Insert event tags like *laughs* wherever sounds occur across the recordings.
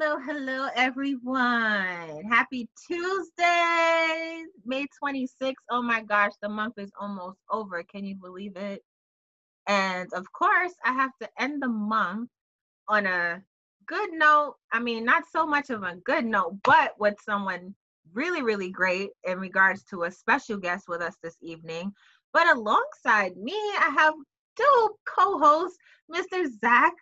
Hello, hello, everyone. Happy Tuesday, May 26th. Oh my gosh, the month is almost over. Can you believe it? And of course, I have to end the month on a good note. I mean, not so much of a good note, but with someone really, really great in regards to a special guest with us this evening. But alongside me, I have two co hosts, Mr. Zach,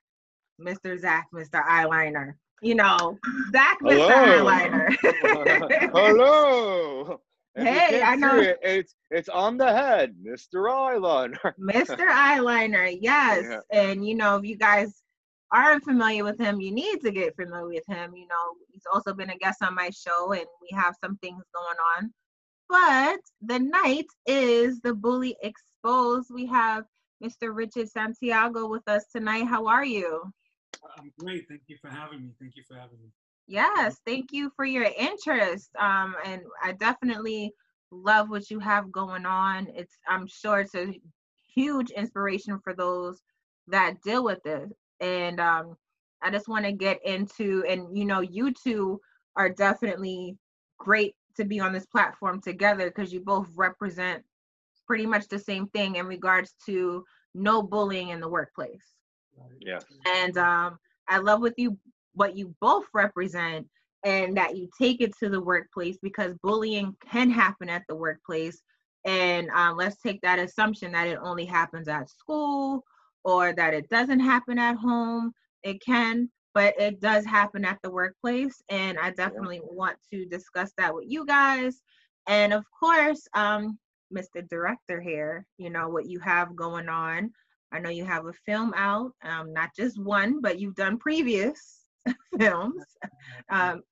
Mr. Zach, Mr. Eyeliner. You know, Zach, Mr. Eyeliner. Hello. And Hey, I know. It, it's it's on the head, Mr. Eyeliner. *laughs* Mr. Eyeliner, yes. Yeah. And you know, if you guys aren't familiar with him, you need to get familiar with him. You know, he's also been a guest on my show, and we have some things going on. But the night is the Bully Exposed. We have Mr. Richard Santiago with us tonight. How are you? I'm great. Thank you for having me. Thank you for having me. Yes, thank you for your interest. Um, and I definitely love what you have going on. It's I'm sure it's a huge inspiration for those that deal with it. And um, I just want to get into and you know, you two are definitely great to be on this platform together because you both represent pretty much the same thing in regards to no bullying in the workplace. Yeah. and um, I love what you what you both represent, and that you take it to the workplace because bullying can happen at the workplace. And um, let's take that assumption that it only happens at school or that it doesn't happen at home. It can, but it does happen at the workplace. And I definitely want to discuss that with you guys. And of course, um, Mr. Director here, you know, what you have going on. I know you have a film out, um, not just one, but you've done previous *laughs* films. Um,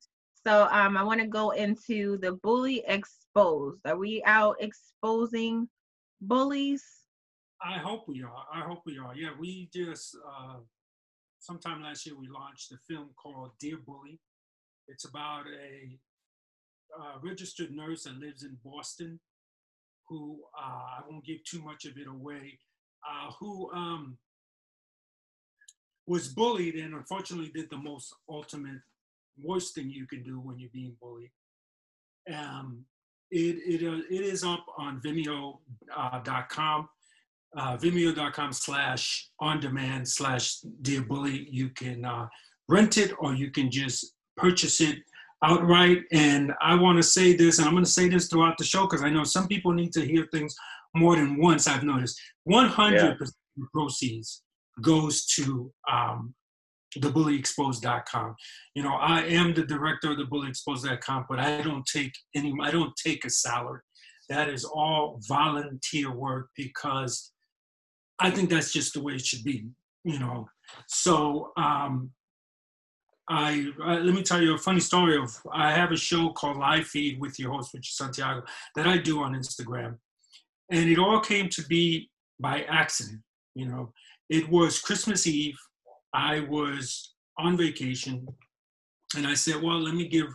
so um, I want to go into the bully exposed. Are we out exposing bullies? I hope we are. I hope we are. Yeah, we just uh, sometime last year we launched a film called Dear Bully. It's about a uh, registered nurse that lives in Boston, who uh, I won't give too much of it away, uh, who um, was bullied and unfortunately did the most ultimate worst thing you can do when you're being bullied. Um, it, it, uh, it is up on vimeo.com, uh, uh, vimeo.com slash on demand slash dear bully. You can uh, rent it or you can just purchase it outright. And I want to say this, and I'm going to say this throughout the show because I know some people need to hear things more than once. I've noticed 100% of proceeds goes to um, thebullyexposed.com. You know, I am the director of thebullyexposed.com, but I don't take any, I don't take a salary. That is all volunteer work because I think that's just the way it should be, you know. So um, I, I let me tell you a funny story of I have a show called Live Feed with your host Richard Santiago that I do on Instagram, and it all came to be by accident. You know, it was Christmas Eve. I was on vacation, and I said, "Well, let me give,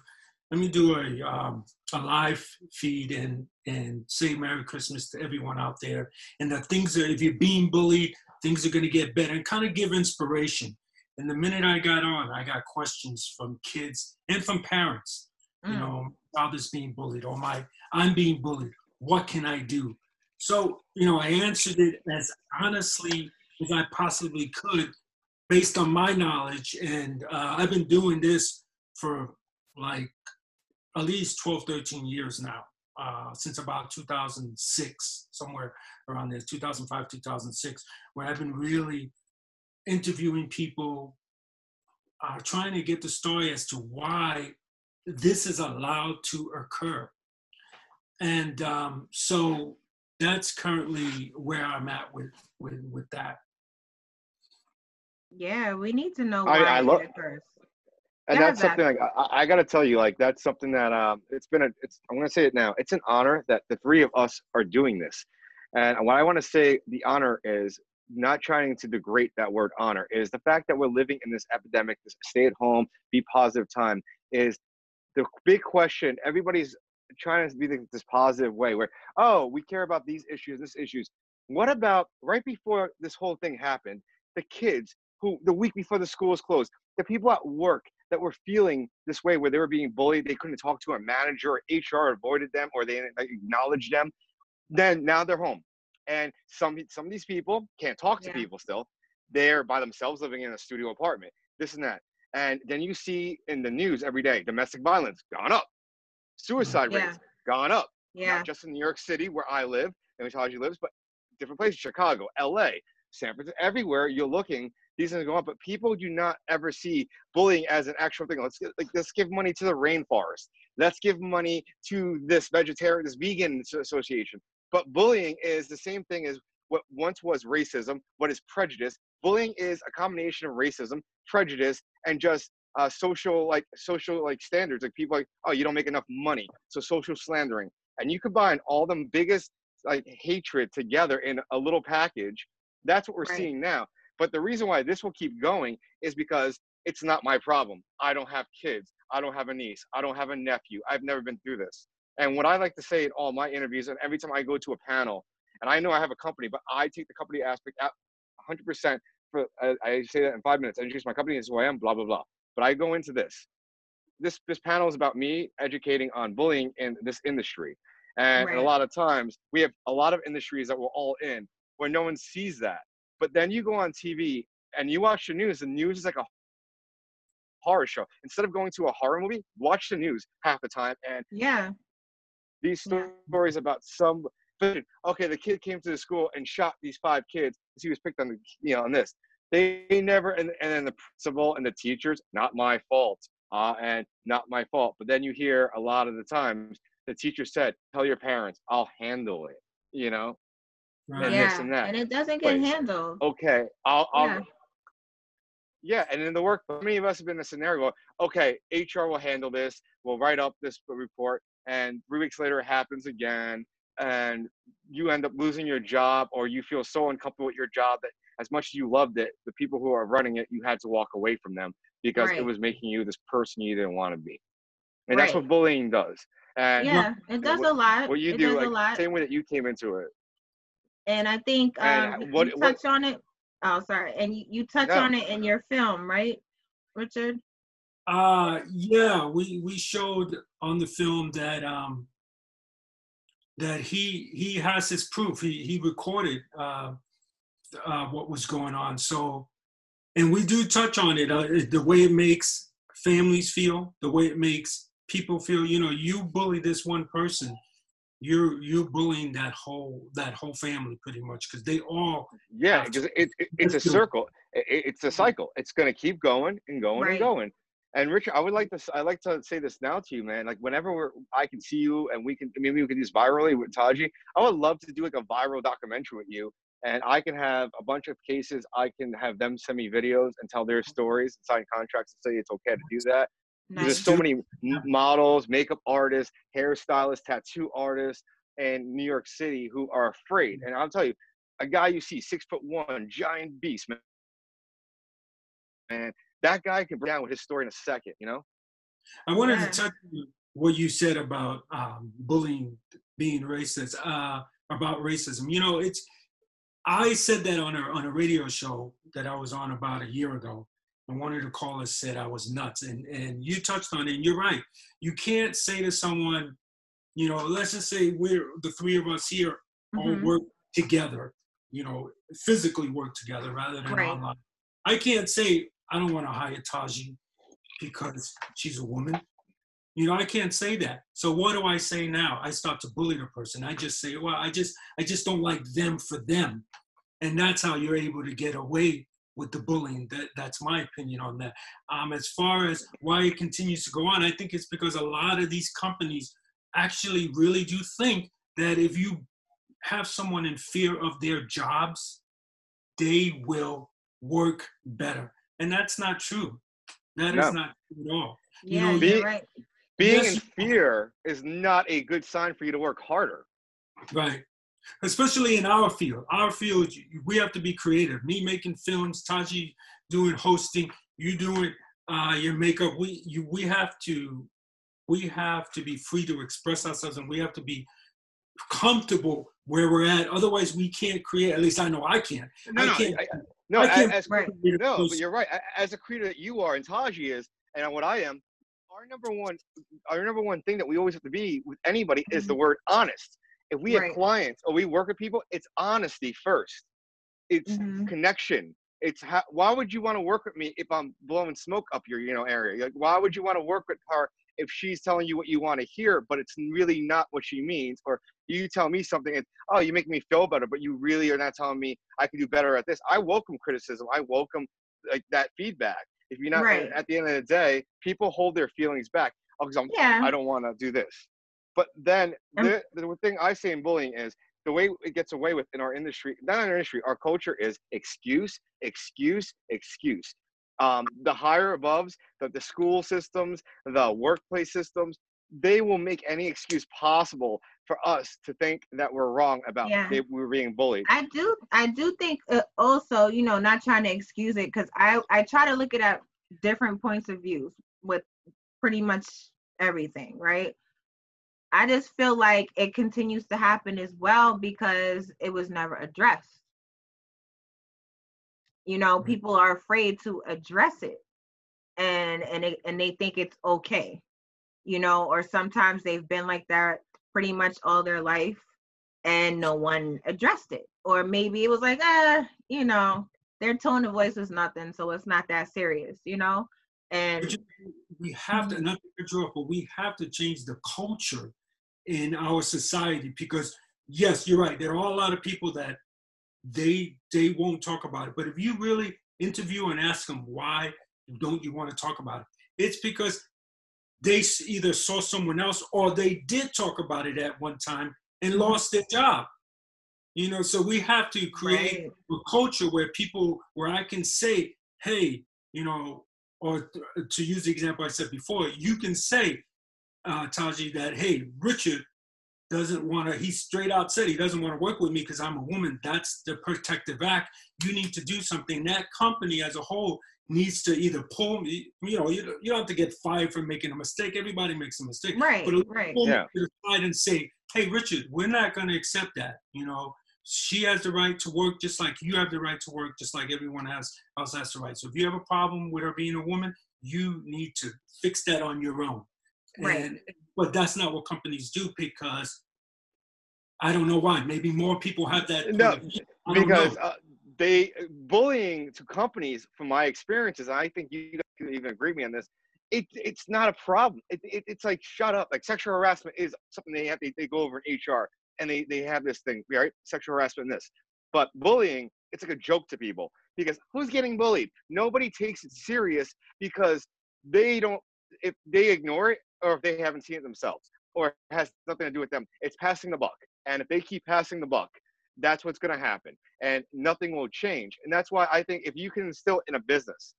let me do a um, a live feed and and say Merry Christmas to everyone out there, and that things are if you're being bullied, things are going to get better, and kind of give inspiration." And the minute I got on, I got questions from kids and from parents. You Mm. know, father's being bullied, or my I'm being bullied. What can I do? So, you know, I answered it as honestly as I possibly could based on my knowledge. And uh, I've been doing this for like at least 12, 13 years now, uh, since about 2006, somewhere around there, 2005, 2006, where I've been really interviewing people, uh, trying to get the story as to why this is allowed to occur. And um, so that's currently where I'm at with with with that. Yeah, we need to know I- why I it lo- occurs. And Yeah, that's something like I, I got to tell you, like that's something that um, it's been a. It's I'm gonna say it now. It's an honor that the three of us are doing this, and what I want to say, the honor is not trying to degrade that word honor. Is the fact that we're living in this epidemic, this stay at home, be positive time. Is the big question. Everybody's trying to be the, this positive way where oh we care about these issues, this issues. What about right before this whole thing happened? The kids who the week before the school schools closed, the people at work that were feeling this way where they were being bullied they couldn't talk to a manager or hr avoided them or they didn't acknowledge them then now they're home and some some of these people can't talk to Yeah. people still they're by themselves living in a studio apartment this and that and then you see in the news every day domestic violence gone up suicide Yeah. rates gone up Yeah. not just in New York City where I live and Taji lives, but different places, Chicago, LA, San Francisco, everywhere you're looking, these things go up. But people do not ever see bullying as an actual thing. Let's get, like let's give money to the rainforest. Let's give money to this vegetarian, this vegan association. But bullying is the same thing as what once was racism, what is prejudice. Bullying is a combination of racism, prejudice, and just uh, social like social like standards. Like people like, oh, you don't make enough money, so social slandering. And you combine all them biggest like hatred together in a little package that's what we're Right. seeing now. But the reason why this will keep going is because it's not my problem. I don't have kids. I don't have a niece. I don't have a nephew. I've never been through this. And what i like to say in all my interviews and every time i go to a panel and i know i have a company but i take the company aspect out 100% for I, I say that in five minutes. I introduce my company this is who i am blah blah blah but i go into this this this panel is about me educating on bullying in this industry and, and a lot of times we have a lot of industries that we're all in where no one sees that but then you go on tv and you watch the news the news is like a horror show instead of going to a horror movie watch the news half the time and Yeah. these Yeah. stories about some okay the kid came to the school and shot these five kids because he was picked on the you know on this they never and, and then the principal and the teachers not my fault uh, and not my fault but then you hear a lot of the times the teacher said tell your parents i'll handle it you know Right. And yeah. this and that. And it doesn't get Place. handled. okay i'll, I'll Yeah. yeah and in the work how many of us have been in a scenario okay hr will handle this we'll write up this report and three weeks later it happens again and you end up losing your job or you feel so uncomfortable with your job that as much as you loved it the people who are running it you had to walk away from them because it was making you this person you didn't want to be and that's what bullying does and Yeah. It does what- a lot. what you it do does a like lot. same way that you came into it And I think And um, you- what- you what- on it. Oh, sorry. And you, you touch No. on it in your film, right, Richard? Uh, yeah, we we showed on the film that um that he he has his proof. He he recorded uh, uh, what was going on. So, and we do touch on it. Uh, the way it makes families feel, the way it makes people feel. You know, you bully this one person, you're you're bullying that whole that whole family pretty much because they all Yeah, because it, it, it's a Let's do it. circle. It, it- it's a cycle. It's going to keep going and going Right. and going. And Richard, I would like to s- I like to say this now to you, man. Like whenever we're, I can see you and we can maybe we can do this virally with Taji. I would love to do like a viral documentary with you, and I can have a bunch of cases. I can have them send me videos and tell their stories, and sign contracts, and say it's okay to do that. Nice. There's so many models, makeup artists, hairstylists, tattoo artists in New York City who are afraid. And I'll tell you, a guy you see six foot one, giant beast, man. Man, that guy can break down with his story in a second, you know? I wanted Yeah. to touch on what you said about um, bullying being racist, uh, about racism. You know, it's I said that on a on a radio show that I was on about a year ago, and one of the callers said I was nuts, and and you touched on it. And you're right. You can't say to someone, you know, let's just say we're the three of us here all Mhm. work together, you know, physically work together rather than Right. online. I can't say I don't want to hire Taji because she's a woman. You know, I can't say that. So what do I say now? I start to bully the person. I just say, well, I just I just don't like them for them. And that's how you're able to get away with the bullying. That that's my opinion on that. Um, as far as why it continues to go on, I think it's because a lot of these companies actually really do think that if you have someone in fear of their jobs, they will work better. And that's not true. That is No. not true at all. You Yeah, know, you're be- right. Being Yes. in fear is not a good sign for you to work harder. Right. Especially in our field. Our field, we have to be creative. Me making films, Taji doing hosting, you doing uh, your makeup. We you we have to we have to be free to express ourselves and we have to be comfortable where we're at. Otherwise, we can't create. At least I know I can't. No, I no, can't. I- I- no, I can't as, Right. no, but you're right. As a creator that you are, and Taji is, and what I am, our number one, our number one thing that we always have to be with anybody is the Mhm. word honest. If we Right. have clients or we work with people, it's honesty first. It's Mhm. connection. It's how, why would you want to work with me if I'm blowing smoke up your you know area? Like, why would you want to work with her if she's telling you what you want to hear, but it's really not what she means? Or you tell me something, and oh, you make me feel better, but you really are not telling me I can do better at this. I welcome criticism. I welcome like that feedback. If you're not Right. at the end of the day, people hold their feelings back. Oh, because I'm Yeah. I don't want to do this. But then Um, the, the thing I say in bullying is the way it gets away with in our industry, not in our industry, our culture is excuse, excuse, excuse. Um, the higher aboves, the, the school systems, the workplace systems, they will make any excuse possible for us to think that we're wrong about Yeah. they, we're being bullied. I do I do think uh, also, you know, not trying to excuse it cuz I I try to look at it at different points of views with pretty much everything, right? I just feel like it continues to happen as well because it was never addressed. You know, Right. people are afraid to address it and and it, and they think it's okay. You know, or sometimes they've been like that pretty much all their life and no one addressed it. Or maybe it was like, ah, you know, their tone of voice was nothing, so it's not that serious, you know? And we have to not to you but we have to change the culture in our society because yes, you're right. There are a lot of people that they they won't talk about it. But if you really interview and ask them why don't you want to talk about it, it's because they either saw someone else or they did talk about it at one time and lost their job. You know, so we have to create right, a culture where people where I can say, hey, you know, or to use the example I said before, you can say, uh, Taji, that hey, Richard doesn't want to. He straight out said he doesn't want to work with me because I'm a woman. That's the protective act. You need to do something. That company as a whole needs to either pull me. You know, you, don't- you don't have to get fired for making a mistake. Everybody makes a mistake. right, But right. pull me to the side and say, hey, Richard, we're not going to accept that. You know, she has the right to work just like you have the right to work, just like everyone has, else has the right. So if you have a problem with her being a woman, you need to fix that on your own. Right. And, but that's not what companies do because I don't know why. Maybe more people have that. No, of view. I don't because uh, they bullying to companies from my experiences i think you guys can even agree with me on this it, it's not a problem. It, it, it's like shut up. Like sexual harassment is something they have they, they go over in hr and they, they have this thing right? Sexual harassment this. But bullying it's like a joke to people because who's getting bullied? Nobody takes it serious because they don't if they ignore it or if they haven't seen it themselves or it has nothing to do with them it's passing the buck. And if they keep passing the buck that's what's going to happen and nothing will change and that's why i think if you can instill in a business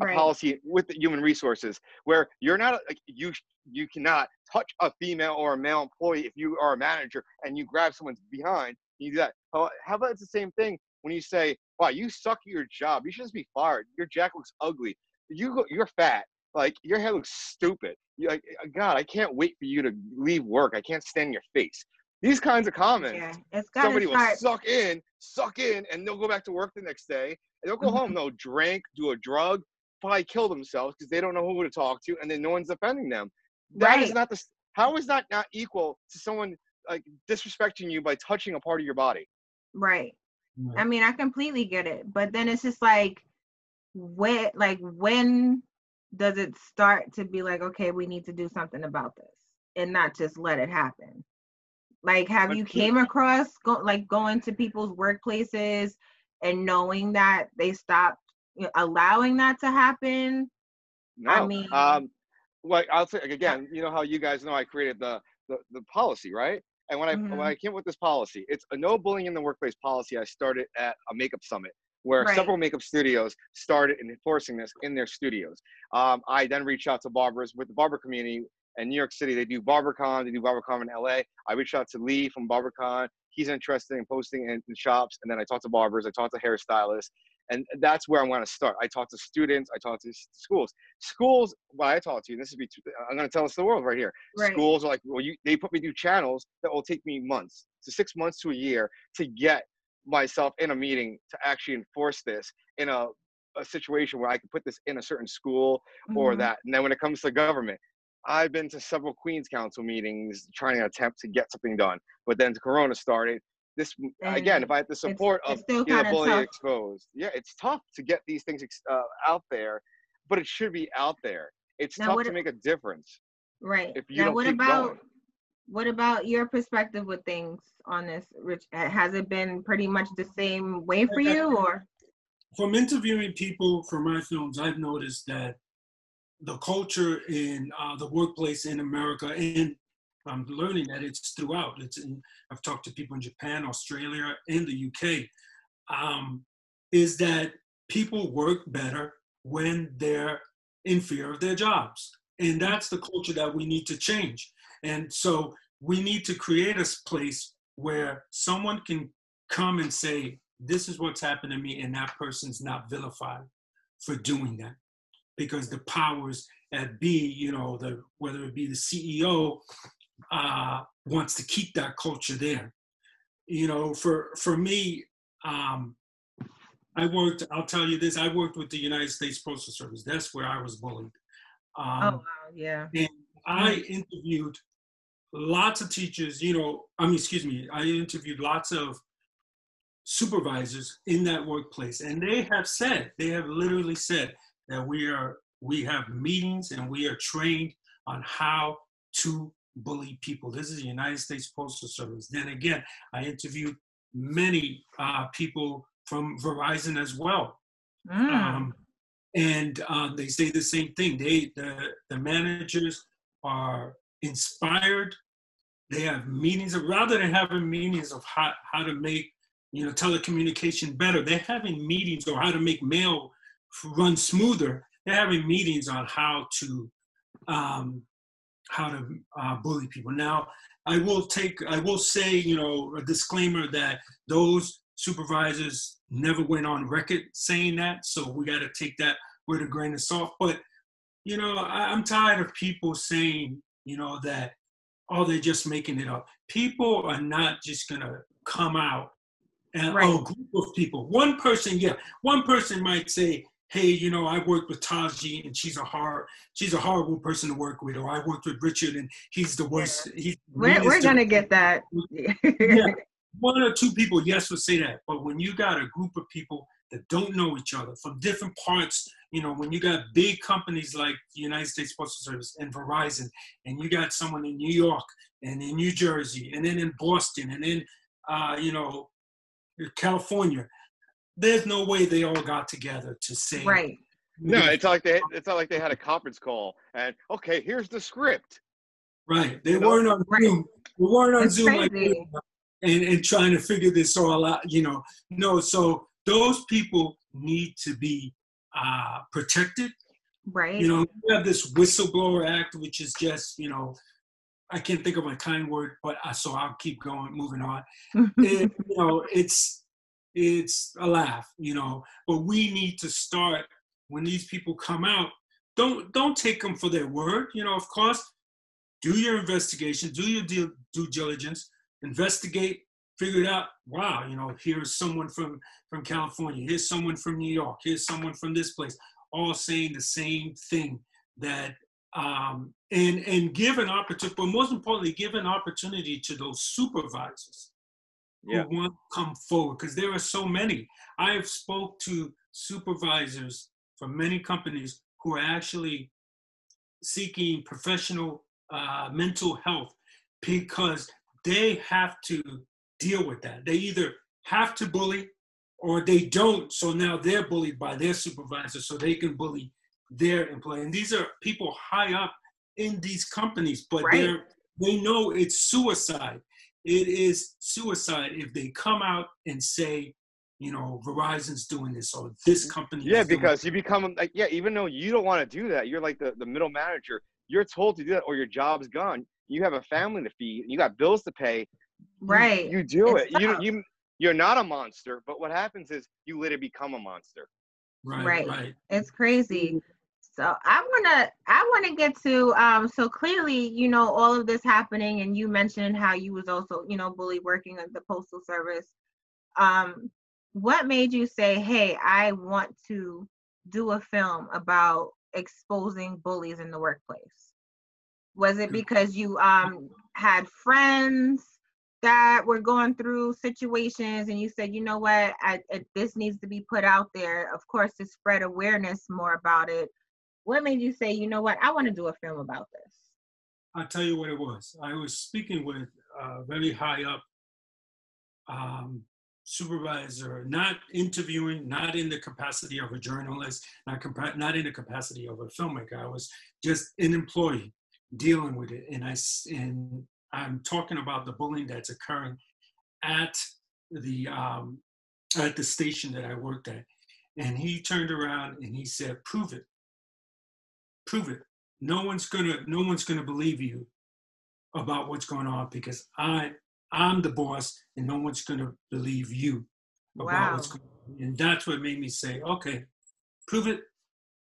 a Right. policy with the human resources where you're not like you you cannot touch a female or a male employee if you are a manager and you grab someone's behind you do that. How, how about it's the same thing when you say wow you suck at your job. You should just be fired. Your jacket looks ugly. You go, you're fat. Like your hair looks stupid. You like uh, god i can't wait for you to leave work. I can't stand your face these kinds of comments Yeah, it's got somebody to will suck in, suck in, and they'll go back to work the next day. And they'll go home, mm-hmm. they'll drink, do a drug, probably kill themselves because they don't know who to talk to, and then no one's defending them. That is Right. not the. How is that not equal to someone like disrespecting you by touching a part of your body? Right. Right. I mean, I completely get it, but then it's just like, when, like, when does it start to be like, okay, we need to do something about this, and not just let it happen? Like, have you came across go, like going to people's workplaces and knowing that they stopped you know, allowing that to happen? No. mean- um, like I'll say again, you know how you guys know I created the the, the policy, right? And when I Mhm. when I came with this policy, it's a no bullying in the workplace policy. I started at a makeup summit where Right. several makeup studios started enforcing this in their studios. Um, I then reached out to barbers with the barber community in New York City. They do BarberCon, they do BarberCon in LA. I reached out to Lee from BarberCon. He's interested in posting in, in shops, and then I talked to barbers, I talked to hairstylists, and that's where I'm going to start. I talk to students, I talk to schools. Schools, what I talk to, and this is be, I'm going to tell us the world right here. Right. Schools are like, well, you, they put me through channels that will take me months to six months to a year to get myself in a meeting to actually enforce this in a a situation where I can put this in a certain school or Mhm. that. And then when it comes to government, I've been to several Queens Council meetings trying to attempt to get something done. But then Corona started. This again, if I have the support it's of still you know, kinda tough. exposed, yeah, it's tough to get these things uh, out there, but it should be out there. It's Now, tough to if- make a difference Right. if you now, don't what keep about going. what about your perspective with things on this, Rich? Has it been pretty much the same way for you, or? from interviewing people for my films, I've noticed that the culture in uh, the workplace in America, and I'm learning that it's throughout. It's in, I've talked to people in Japan, Australia, and the UK, um, is that people work better when they're in fear of their jobs. And that's the culture that we need to change. And so we need to create a place where someone can come and say, This is what's happened to me, and that person's not vilified for doing that. Because the powers at B, you know, the whether it be the CEO, uh, wants to keep that culture there. You know, for for me, um, I worked. I'll tell you this: I worked with the United States Postal Service. That's where I was bullied. Um, oh wow, yeah. and I interviewed lots of teachers, you know, I mean, excuse me, I interviewed lots of supervisors in that workplace, and they have said, they have literally said that we are, we have meetings and we are trained on how to bully people. This is the United States Postal Service. Then again, I interviewed many uh, people from Verizon as well. Mm. Um, and uh, they say the same thing. They the the managers are inspired. They have meetings rather than having meetings of how, how to make you know telecommunication better. They're having meetings or how to make mail run smoother. They're having meetings on how to um, how to uh, bully people. Now, I will take I will say you know a disclaimer that those supervisors never went on record saying that, so we got to take that with a grain of salt. But you know, I, I'm tired of people saying, you know, that oh, they're just making it up. People are not just gonna come out and Right. oh, a group of people. One person, yeah, one person might say, hey, you know, I worked with Taji and she's a hard, she's a horrible person to work with, or I worked with Richard and he's the worst. He's We're we're gonna get that. yeah, one *laughs* or two people, yes, would say that. But when you got a group of people that don't know each other from different parts, you know, when you got big companies like the United States Postal Service and Verizon, and you got someone in New York and in New Jersey, and then in Boston, and then, uh, you know, California, there's no way they all got together to say, Right. No, it's not like they it's not like they had a conference call and okay, here's the script. Right. They You weren't on Zoom. They weren't on It's Zoom like crazy. we and, and trying to figure this all out, you know. No, so those people need to be uh, protected. Right. You know, we have this whistleblower act, which is just, you know, I can't think of a kind word, but uh, so I'll keep going, moving on. *laughs* It, you know, it's it's a laugh, you know, but we need to start when these people come out. Don't don't take them for their word, you know. Of course, do your investigation, do your due, due diligence, investigate, figure it out. Wow, you know, here's someone from from California, here's someone from New York, here's someone from this place, all saying the same thing that um, and and give an opportunity, but most importantly, give an opportunity to those supervisors Yeah. who want to come forward because there are so many. I have spoke to supervisors from many companies who are actually seeking professional uh, mental health because they have to deal with that. They either have to bully or they don't. So now they're bullied by their supervisor so they can bully their employee. And these are people high up in these companies, but Right. they're they know it's suicide. It is suicide if they come out and say, you know, Verizon's doing this or this mm-hmm. company. Yeah, is doing because you become like yeah, even though you don't want to do that, you're like the, the middle manager. You're told to do that or your job's gone. You have a family to feed, you got bills to pay. right. You, do It's it. You tough. you you're not a monster, but what happens is you literally become a monster. right, Right. right. it's crazy mm-hmm. So i want to i want to get to um so clearly you know all of this happening and you mentioned how you was also you know bullied working at the postal service um what made you say hey i want to do a film about exposing bullies in the workplace? Was it because you um had friends that were going through situations and you said, you know what, I, I, this needs to be put out there, of course, to spread awareness more about it? What made you say, you know what, I want to do a film about this? I'll tell you what it was. I was speaking with a very high up um, supervisor, not interviewing, not in the capacity of a journalist, not, compa- not in the capacity of a filmmaker. I was just an employee dealing with it. And I, and I'm talking about the bullying that's occurring at the, um, at the station that I worked at. And he turned around and he said, prove it, prove it. No one's gonna, no one's gonna believe you about what's going on because I I'm the boss and no one's going to believe you about wow. what's going on. And that's what made me say, okay, prove it.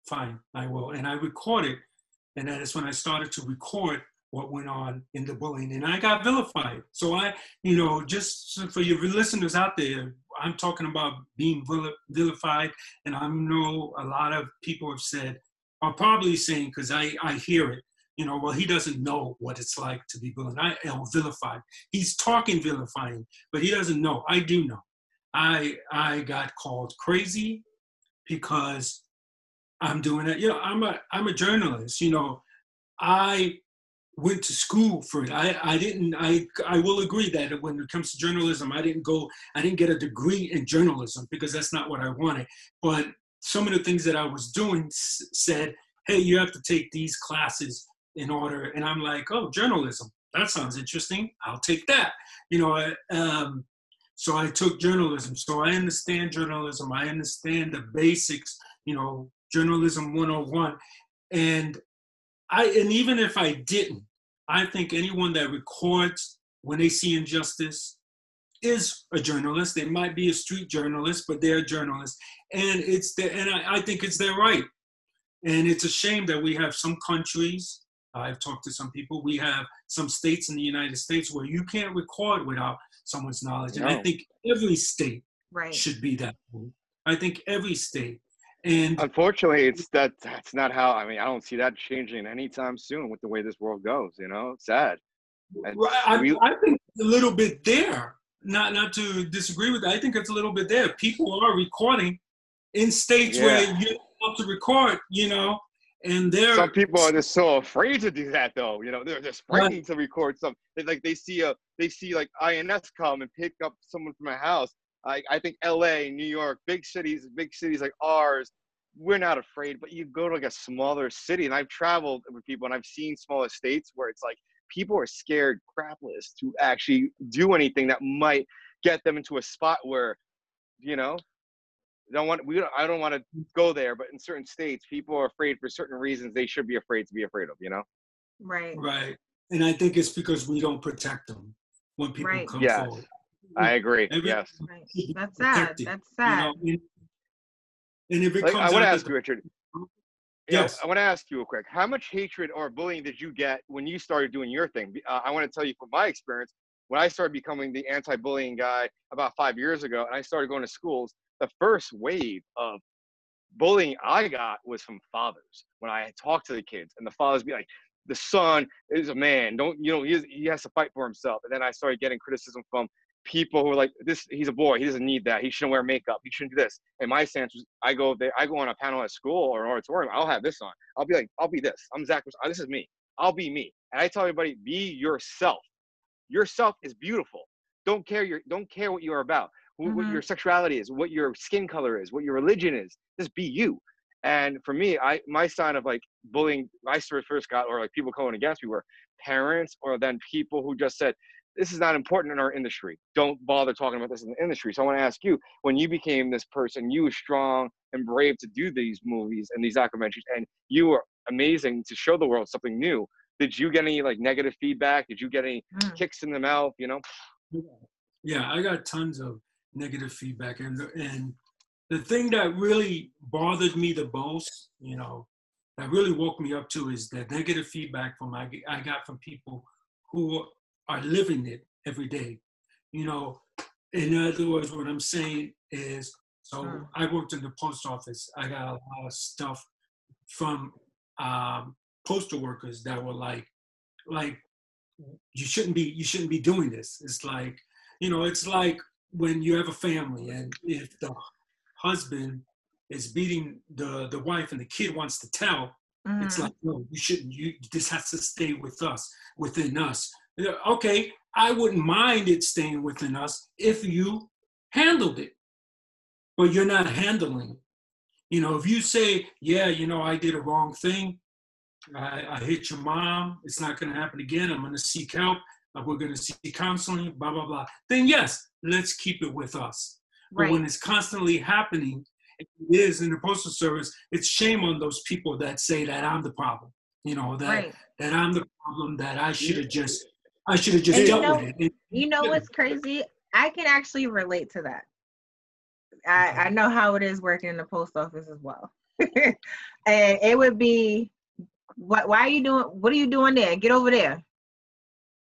Fine, I will. And I recorded. And that is when I started to record what went on in the bullying. And I got vilified. So I, you know, just for your listeners out there, I'm talking about being vilified. And I know a lot of people have said, are probably saying, because I, I hear it, you know, well, he doesn't know what it's like to be bullied I, or vilified. He's talking vilifying, but he doesn't know. I do know. I I got called crazy because I'm doing it. You know, I'm a I'm a journalist. You know, I went to school for it. I, I didn't I I will agree that when it comes to journalism, I didn't go I didn't get a degree in journalism because that's not what I wanted. But some of the things that I was doing s- said, hey, you have to take these classes in order. And I'm like, oh, journalism. That sounds interesting. I'll take that. You know, um, so I took journalism. So I understand journalism. I understand the basics, you know, journalism 101. And I, and even if I didn't, I think anyone that records when they see injustice is a journalist. They might be a street journalist, but they're a journalist. And it's the, and I, I think it's their right. And it's a shame that we have some countries I've talked to some people. We have some states in the United States where you can't record without someone's knowledge. And no. I think every state right. should be that. I think every state. And unfortunately, it's that that's not how. I mean, I don't see that changing anytime soon with the way this world goes. You know, it's sad. right, I, I think a little bit there. Not not to disagree with that. I think it's a little bit there. People are recording in states yeah. where you're allowed to record. You know, and there some people are just so afraid to do that though you know they're just frightened to record some they, like they see a they see like ins come and pick up someone from a house I, I think la new york big cities big cities like ours we're not afraid but you go to like a smaller city and i've traveled with people and i've seen smaller states where it's like people are scared crapless to actually do anything that might get them into a spot where you know don't want we don't, I don't want to go there, but in certain states, people are afraid for certain reasons they should be afraid to be afraid of. You know. Right. Right, and I think it's because we don't protect them when people right. come yes. forward. I agree. Every, yes. Right. That's sad. That's sad. You know, and if it like, comes I want to ask you, Richard. Yes. I want to ask you real quick. How much hatred or bullying did you get when you started doing your thing? Uh, I want to tell you from my experience, when I started becoming the anti-bullying guy about five years ago, and I started going to schools, the first wave of bullying I got was from fathers when I talked to the kids, and the fathers be like, "The son is a man. Don't you know? He, is, he has to fight for himself." And then I started getting criticism from people who are like, "This he's a boy. He doesn't need that. He shouldn't wear makeup. He shouldn't do this." And my stance was, I go there, I go on a panel at school or an auditorium. I'll have this on. I'll be like, I'll be this. I'm Zach. This is me. I'll be me. And I tell everybody, be yourself. Yourself is beautiful. Don't care your don't care what you're about mm-hmm. what your sexuality is, what your skin color is, what your religion is. Just be you. And for me, I my sign of like bullying I first got or like people going against me were parents or then people who just said, This is not important in our industry. Don't bother talking about this in the industry. So I want to ask you, when you became this person, you were strong and brave to do these movies and these documentaries, and you were amazing to show the world something new. Did you get any like negative feedback? Did you get any mm. kicks in the mouth? You know? Yeah, I got tons of negative feedback. And the, and the thing that really bothered me the most, you know, that really woke me up to is the negative feedback from I, I got from people who are living it every day. You know, in other words, what I'm saying is So Mm. I worked in the post office. I got a lot of stuff from um, postal workers that were like, like you shouldn't be you shouldn't be doing this. It's like, you know, it's like when you have a family and if the husband is beating the the wife and the kid wants to tell, it's Mhm. like no, you shouldn't. You this has to stay with us, within us. Okay, I wouldn't mind it staying within us if you handled it, but you're not handling. it. You know, if you say, yeah, you know, I did a wrong thing, I, I hit your mom, it's not going to happen again. I'm going to seek help. uh, We're going to seek counseling, blah blah blah. Then yes, let's keep it with us. But when it's constantly happening, it is in the postal service. It's shame on those people that say that I'm the problem. You know that Right. that I'm the problem. That I should have just I should have just And you know- with it. You know what's crazy? I can actually relate to that. I, I know how it is working in the post office as well. *laughs* and it would be, what? Why are you doing? What are you doing there? Get over there.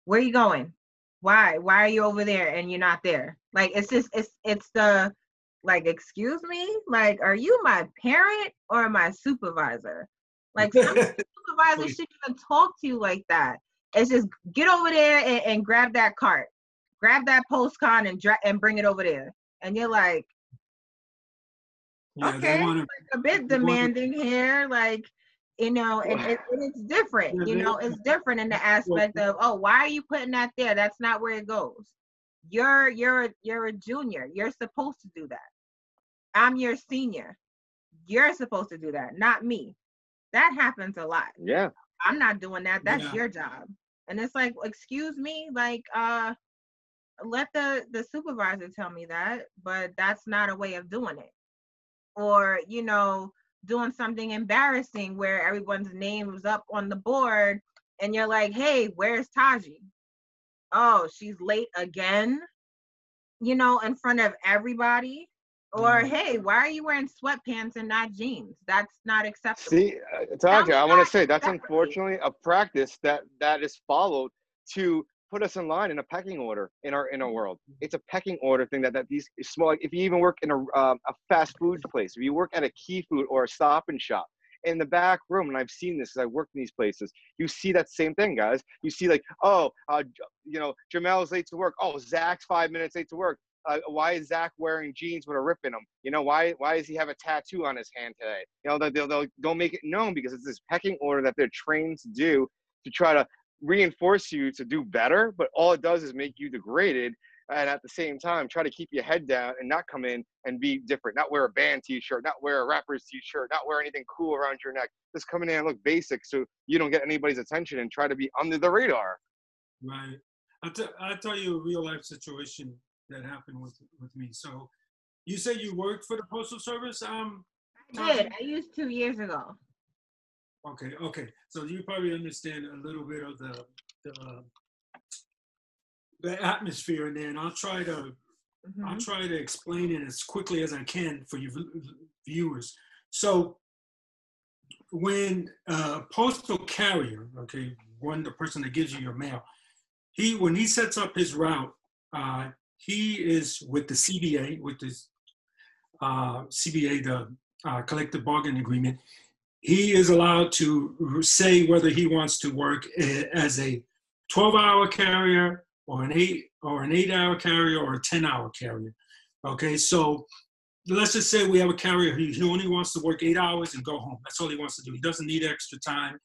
Where are you going? Why? Why are you over there and you're not there? Like it's just it's it's the like excuse me. Like are you my parent or my supervisor? Like some *laughs* supervisor shouldn't even talk to you like that. It's just get over there and, and grab that cart, grab that postcard and dra- and bring it over there. And you're like yeah, okay. they want to. a bit They want- demanding here, like you know, and, it, and it's different. Yeah, You know, it's different in the *laughs* aspect of oh, why are you putting that there? That's not where it goes. You're you're a- you're a junior. You're supposed to do that. I'm your senior. You're supposed to do that, not me. That happens a lot. Yeah. I'm not doing that. That's Yeah. your job. And it's like, excuse me, like uh let the the supervisor tell me that, but that's not a way of doing it. Or, you know, doing something embarrassing where everyone's name was up on the board and you're like, "Hey, where's Taji?" Oh, she's late again. You know, in front of everybody. Or, Mhm. "Hey, why are you wearing sweatpants and not jeans?" That's not acceptable. See, uh, I want to say that's unfortunately a practice that that is followed to put us in line in a pecking order in our in our world. It's a pecking order thing that that these small. Like if you even work in a um, a fast food place, if you work at a Key Food or a Stop and Shop, in the back room, and I've seen this as I worked in these places, you see that same thing, guys. You see like, oh, uh, you know, Jamel's late to work. Oh, Zach's five minutes late to work. Uh, why is Zach wearing jeans with a rip in them? You know, why why does he have a tattoo on his hand today? You know, they'll, they'll don't make it known because it's this pecking order that they're trained to do to try to reinforce you to do better. But all it does is make you degraded, and at the same time, try to keep your head down and not come in and be different. Not wear a band T-shirt, not wear a rapper's T-shirt, not wear anything cool around your neck. Just come in and look basic so you don't get anybody's attention and try to be under the radar. Right. I'll, t- I'll tell you a real life situation that happened with with me. So, you said you worked for the postal service. Um. I did. I used two years ago. Okay. Okay. So you probably understand a little bit of the the, the atmosphere in there, and I'll try to I'll Mhm. try to explain it as quickly as I can for you viewers. So, when a postal carrier, okay, one the person that gives you your mail, he when he sets up his route, uh, he is with the CBA, with the uh, CBA, the uh, collective bargaining agreement. He is allowed to say whether he wants to work as a 12-hour carrier or an eight or an eight-hour carrier or a 10-hour carrier. Okay, so let's just say we have a carrier he, he only wants to work eight hours and go home. That's all he wants to do. He doesn't need extra time.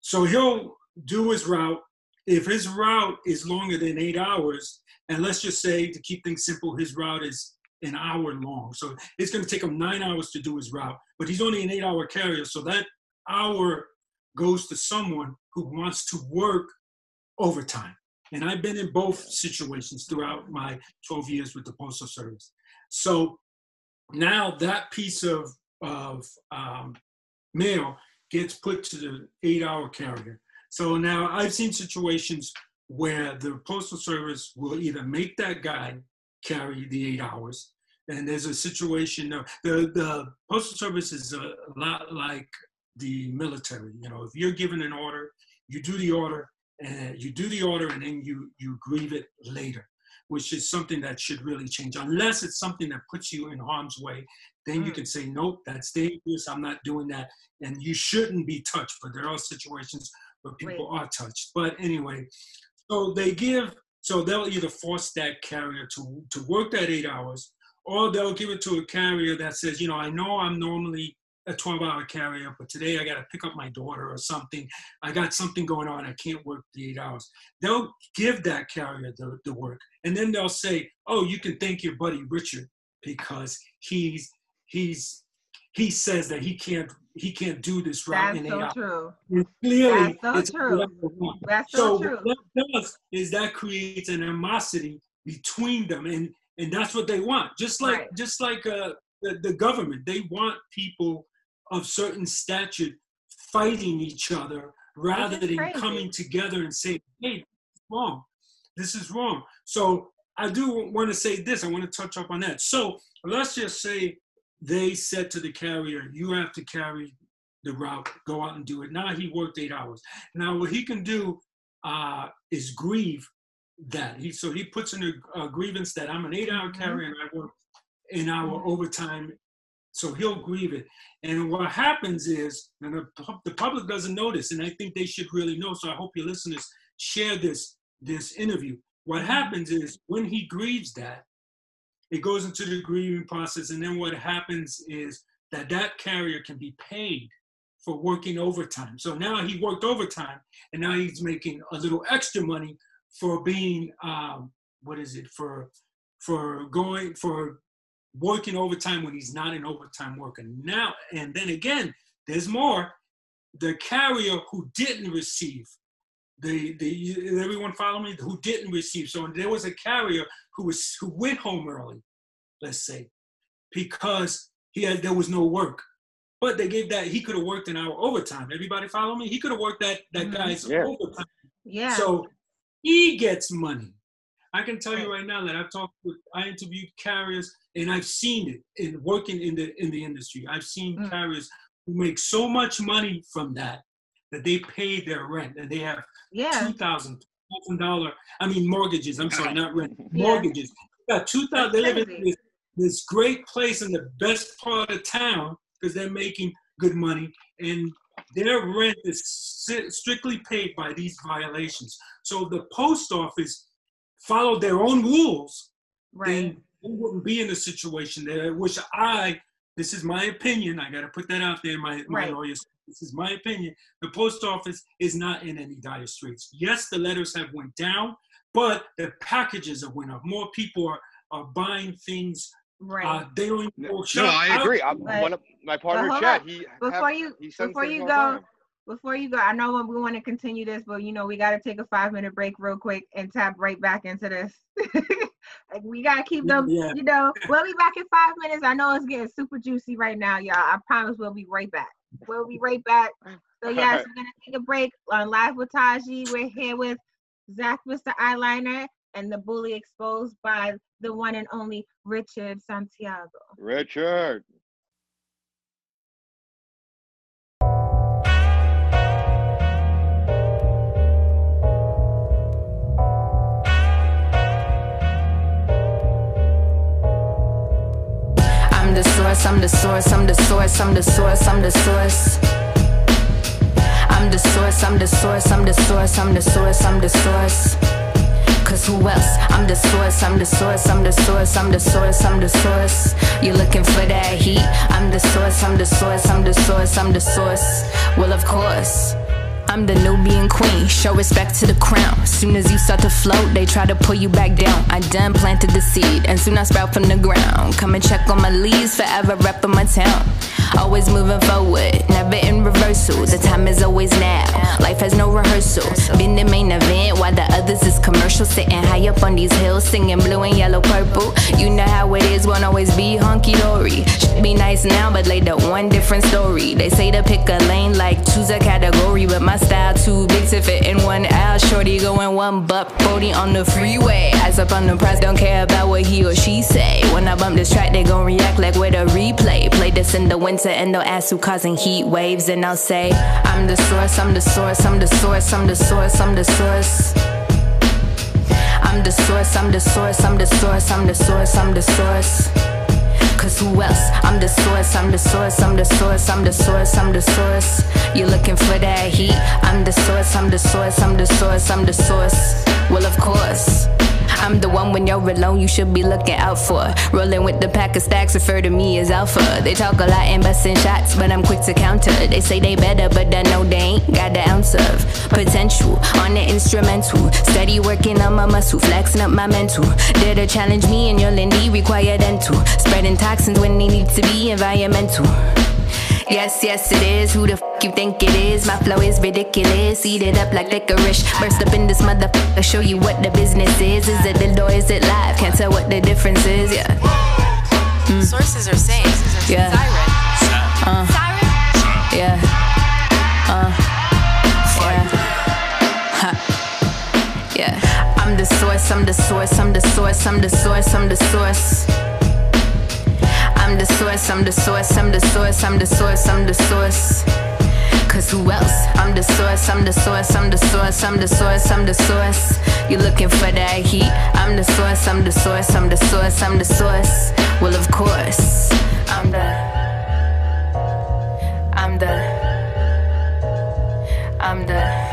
So he'll do his route. If his route is longer than eight hours, and let's just say to keep things simple, his route is an hour long. So it's going to take him nine hours to do his route, but he's only an eight hour carrier. So that hour goes to someone who wants to work overtime. And I've been in both situations throughout my 12 years with the Postal Service. So now that piece of, of um, mail gets put to the eight hour carrier. So now I've seen situations where the Postal Service will either make that guy carry the eight hours, and there's a situation, uh, the, the Postal Service is a lot like the military. You know, if you're given an order, you do the order, and you do the order, and then you, you grieve it later. which is something that should really change. Unless it's something that puts you in harm's way, then you Mm. can say, nope, that's dangerous. I'm not doing that. And you shouldn't be touched. But there are situations where people are touched. But anyway, so they give, so they'll either force that carrier to, to work that eight hours, or they'll give it to a carrier that says, you know, I know I'm normally a 12 hour carrier, but today I got to pick up my daughter or something. I got something going on. I can't work the eight hours. They'll give that carrier the, the work. And then they'll say, oh, you can thank your buddy Richard because he's, he's, he says that he can't, he can't do this route That's in so hours. true. And clearly, That's so true. That's so, So true. what that does is that creates an animosity between them, and and that's what they want. Just like Right. just like uh, the the government, they want people of certain stature fighting each other rather than crazy. coming together and saying, "Hey, this is wrong. This is wrong." So I do want to say this. I want to touch up on that. So let's just say they said to the carrier, "You have to carry the route. Go out and do it." Now he worked eight hours. Now what he can do uh, is grieve that. He so he puts in a, a grievance that I'm an eight-hour Mhm. carrier and I work an hour Mhm. overtime. So he'll grieve it. And what happens is, and the, the public doesn't notice, and I think they should really know. So I hope your listeners share this this interview. What Mhm. happens is when he grieves that, it goes into the grieving process, and then what happens is that that carrier can be paid for working overtime. So now he worked overtime, and now he's making a little extra money for being um, what is it for for going for working overtime when he's not an overtime worker. now and then again there's more the carrier who didn't receive the the everyone follow me who didn't receive so there was a carrier who was who went home early let's say because he had there was no work but they gave that he could have worked an hour overtime everybody follow me he could have worked that that Mhm. guy's Yeah. overtime Yeah. so he gets money. I can tell you right now that I've talked with, I interviewed carriers, and I've seen it in working in the in the industry. I've seen Mm. carriers who make so much money from that that they pay their rent and they have yeah. two thousand thousand dollar. I mean mortgages. I'm sorry, not rent. *laughs* Yeah. Mortgages. They got two thousand. They live in this, this great place in the best part of town because they're making good money and their rent is strictly paid by these violations. So the post office followed their own rules, Right. then we wouldn't be in a situation there, which I, this is my opinion, I got to put that out there, my, my Right. lawyers, this is my opinion, the post office is not in any dire straits. Yes, the letters have went down, but the packages have went up. More people are, are buying things. Right. Uh, they don't even No, no. I agree. I'm But- one of my partner hold Chad. on. He before have- you he sends before you go before you go i know we want to continue this but you know we got to take a five minute break real quick and tap right back into this *laughs* like we got to keep them Yeah. you know we'll be back in five minutes i know it's getting super juicy right now y'all i promise we'll be right back we'll be right back so yes Alright. we're gonna take a break on live with taji we're here with zach mr eyeliner and the bully exposed by the one and only richard santiago Richard. Source, I'm the source, I'm the source, I'm the source, I'm the source. I'm the source, I'm the source, I'm the source, I'm the source, I'm the source. Cause who else? I'm the source, I'm the source, I'm the source, I'm the source, I'm the source. You're looking for that heat. I'm the source, I'm the source, I'm the source, I'm the source. Well, of course. I'm the Nubian queen, show respect to the crown. Soon as you start to float, they try to pull you back down. I done planted the seed, and soon I sprout from the ground. Come and check on my leaves, forever reppin' my town. Always moving forward, never in reversal. The time is always now. Life has no rehearsal. Been the main event while the others is commercial. Sitting high up on these hills, singing blue and yellow, purple. You know how it is, won't always be hunky dory. Should be nice now, but later one different story. They say to pick a lane like choose a category, but my style too big to fit in one aisle. Shorty going one buck, 40 on the freeway. Eyes up on the prize, don't care about what he or she say. When I bump this track, they gon' react like with a replay. Play this in the winter and they'll ask who causing heat waves, and I'll say, I'm the source, I'm the source, I'm the source, I'm the source, I'm the source. I'm the source, I'm the source, I'm the source, I'm the source, I'm the source. Cause who else? I'm the source, I'm the source, I'm the source, I'm the source, I'm the source. You're looking for that heat. I'm the source, I'm the source, I'm the source, I'm the source. Well, of course. I'm the one when you're alone, you should be looking out for. Rolling with the pack of stacks, refer to me as alpha. They talk a lot and busting shots, but I'm quick to counter. They say they better, but I know they ain't got the ounce of potential on the instrumental. Steady working on my muscle, flexing up my mental. Dare to challenge me and your Lindy require dental. Spreading toxins when they need to be environmental. Yes, yes, it is. Who the f you think it is? My flow is ridiculous. Eat it up like licorice. Burst up in this motherfucker. Show you what the business is. Is it the or is it live? Can't tell what the difference is. Yeah. Mm. Sources are saying. Yeah. Siren. Uh. Siren. Yeah. Uh. Yeah. Yeah. I'm the source. I'm the source. I'm the source. I'm the source. I'm the source. I'm the source, I'm the source, I'm the source, I'm the source, I'm the source. Cause who else? I'm the source, I'm the source, I'm the source, I'm the source, I'm the source. You're looking for that heat. I'm the source, I'm the source, I'm the source, I'm the source. Well, of course, I'm the. I'm the. I'm the.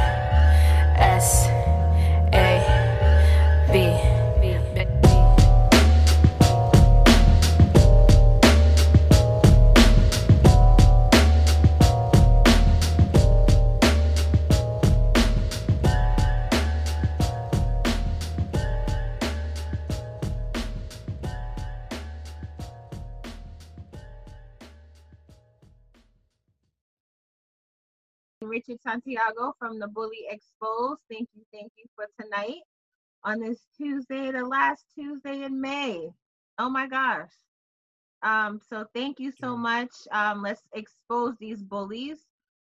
Santiago from the Bully Exposed. Thank you, thank you for tonight on this Tuesday, the last Tuesday in May. Oh my gosh. Um, so thank you so much. Um, let's expose these bullies.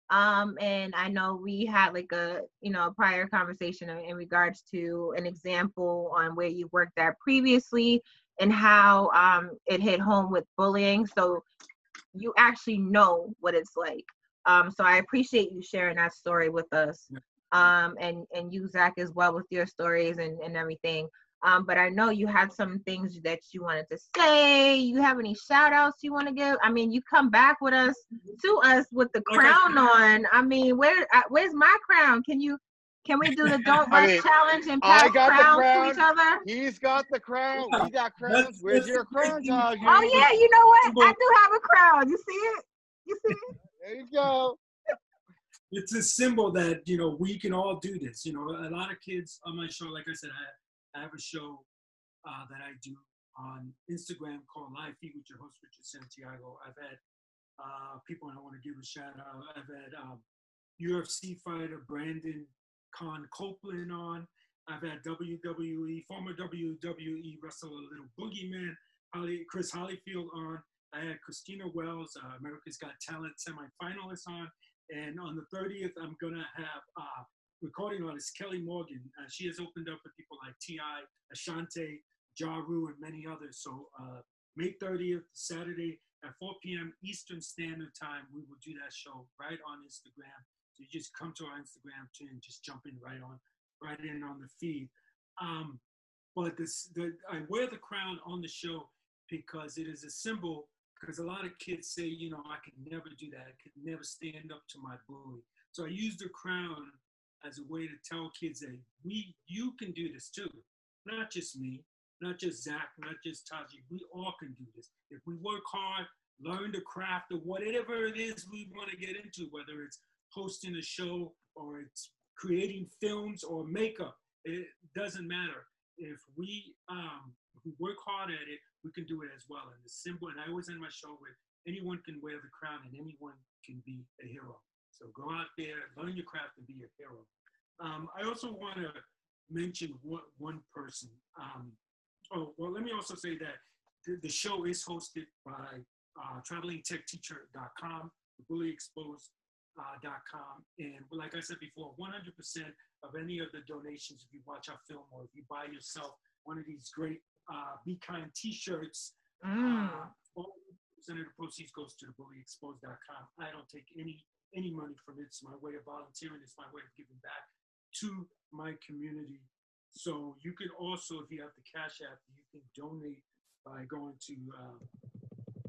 Um, and I know we had like a you know prior conversation in, in regards to an example on where you worked at previously and how um, it hit home with bullying. So you actually know what it's like. Um, so I appreciate you sharing that story with us. Um, and, and you, Zach, as well with your stories and, and everything. Um, but I know you had some things that you wanted to say. You have any shout outs you want to give? I mean, you come back with us to us with the crown on. I mean, where uh, where's my crown? Can you can we do the *laughs* don't rush mean, challenge and pass crowns crown. to each other? He's got the crown. We got *laughs* crowns. Where's your crown, Taj? Oh yeah, you know what? I do have a crown. You see it? You see it? There you go. It's a symbol that you know we can all do this. You know, a lot of kids on my show, like I said, I, I have a show uh, that I do on Instagram called Live Feed with your host Richard Santiago. I've had uh, people I want to give a shout out. I've had um, UFC fighter Brandon Con Copeland on. I've had WWE former WWE wrestler Little Boogeyman Holly, Chris Hollyfield on. I had Christina Wells, uh, America's Got Talent semifinalist on. And on the 30th, I'm going to have uh, recording artist Kelly Morgan. Uh, she has opened up for people like T.I., Ashanti, Ja Rule, and many others. So uh, May 30th, Saturday at 4 p.m. Eastern Standard Time, we will do that show right on Instagram. So you just come to our Instagram too and just jump in right on, right in on the feed. Um, but this, the, I wear the crown on the show because it is a symbol because a lot of kids say, you know, I could never do that. I could never stand up to my bully. So I use the crown as a way to tell kids that we, you can do this too. Not just me, not just Zach, not just Taji. We all can do this. If we work hard, learn the craft of whatever it is we want to get into, whether it's hosting a show or it's creating films or makeup, it doesn't matter. If we um, we work hard at it, we can do it as well. And the symbol, and I always end my show with anyone can wear the crown and anyone can be a hero. So go out there, learn your craft, and be a hero. Um, I also want to mention one, one person. Um, oh, well, let me also say that the, the show is hosted by uh, travelingtechteacher.com, bullyexposed.com. And like I said before, 100% of any of the donations, if you watch our film or if you buy yourself one of these great uh, Be Kind T-shirts. Mm. Uh, percent of the proceeds goes to the bullyexposed.com. I don't take any any money from it. It's my way of volunteering. It's my way of giving back to my community. So you can also, if you have the Cash App, you can donate by going to uh,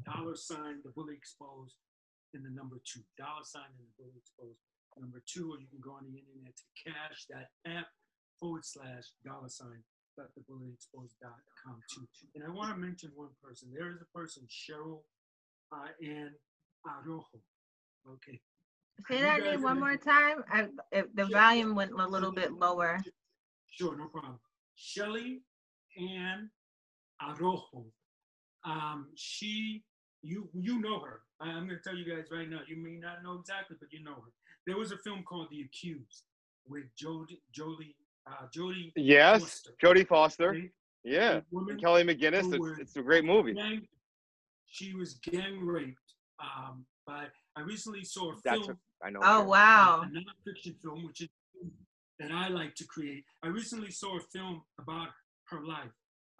dollar sign the bully exposed and the number two dollar sign and the bully exposed number two, or you can go on the internet to cash that app forward slash dollar sign dot the bully exposed.com too. And I want to mention one person. There is a person, Cheryl uh, Ann Araujo. Okay. Say that name one more time. I, if the volume went a little bit lower. Sure, no problem. Shelly Ann Araujo. Um, she, you, you know her. I- I'm going to tell you guys right now. You may not know exactly, but you know her. There was a film called The Accused with Jodie, Jolie, uh, Jodie. Yes, Foster, Jodie Foster. okay? Yeah, woman Kelly McGillis. It's, it's a great movie. gang- she was gang raped um, by. I recently saw a That's film. I know. Oh Kelly. wow. a nonfiction film, which is that I like to create. I recently saw a film about her life,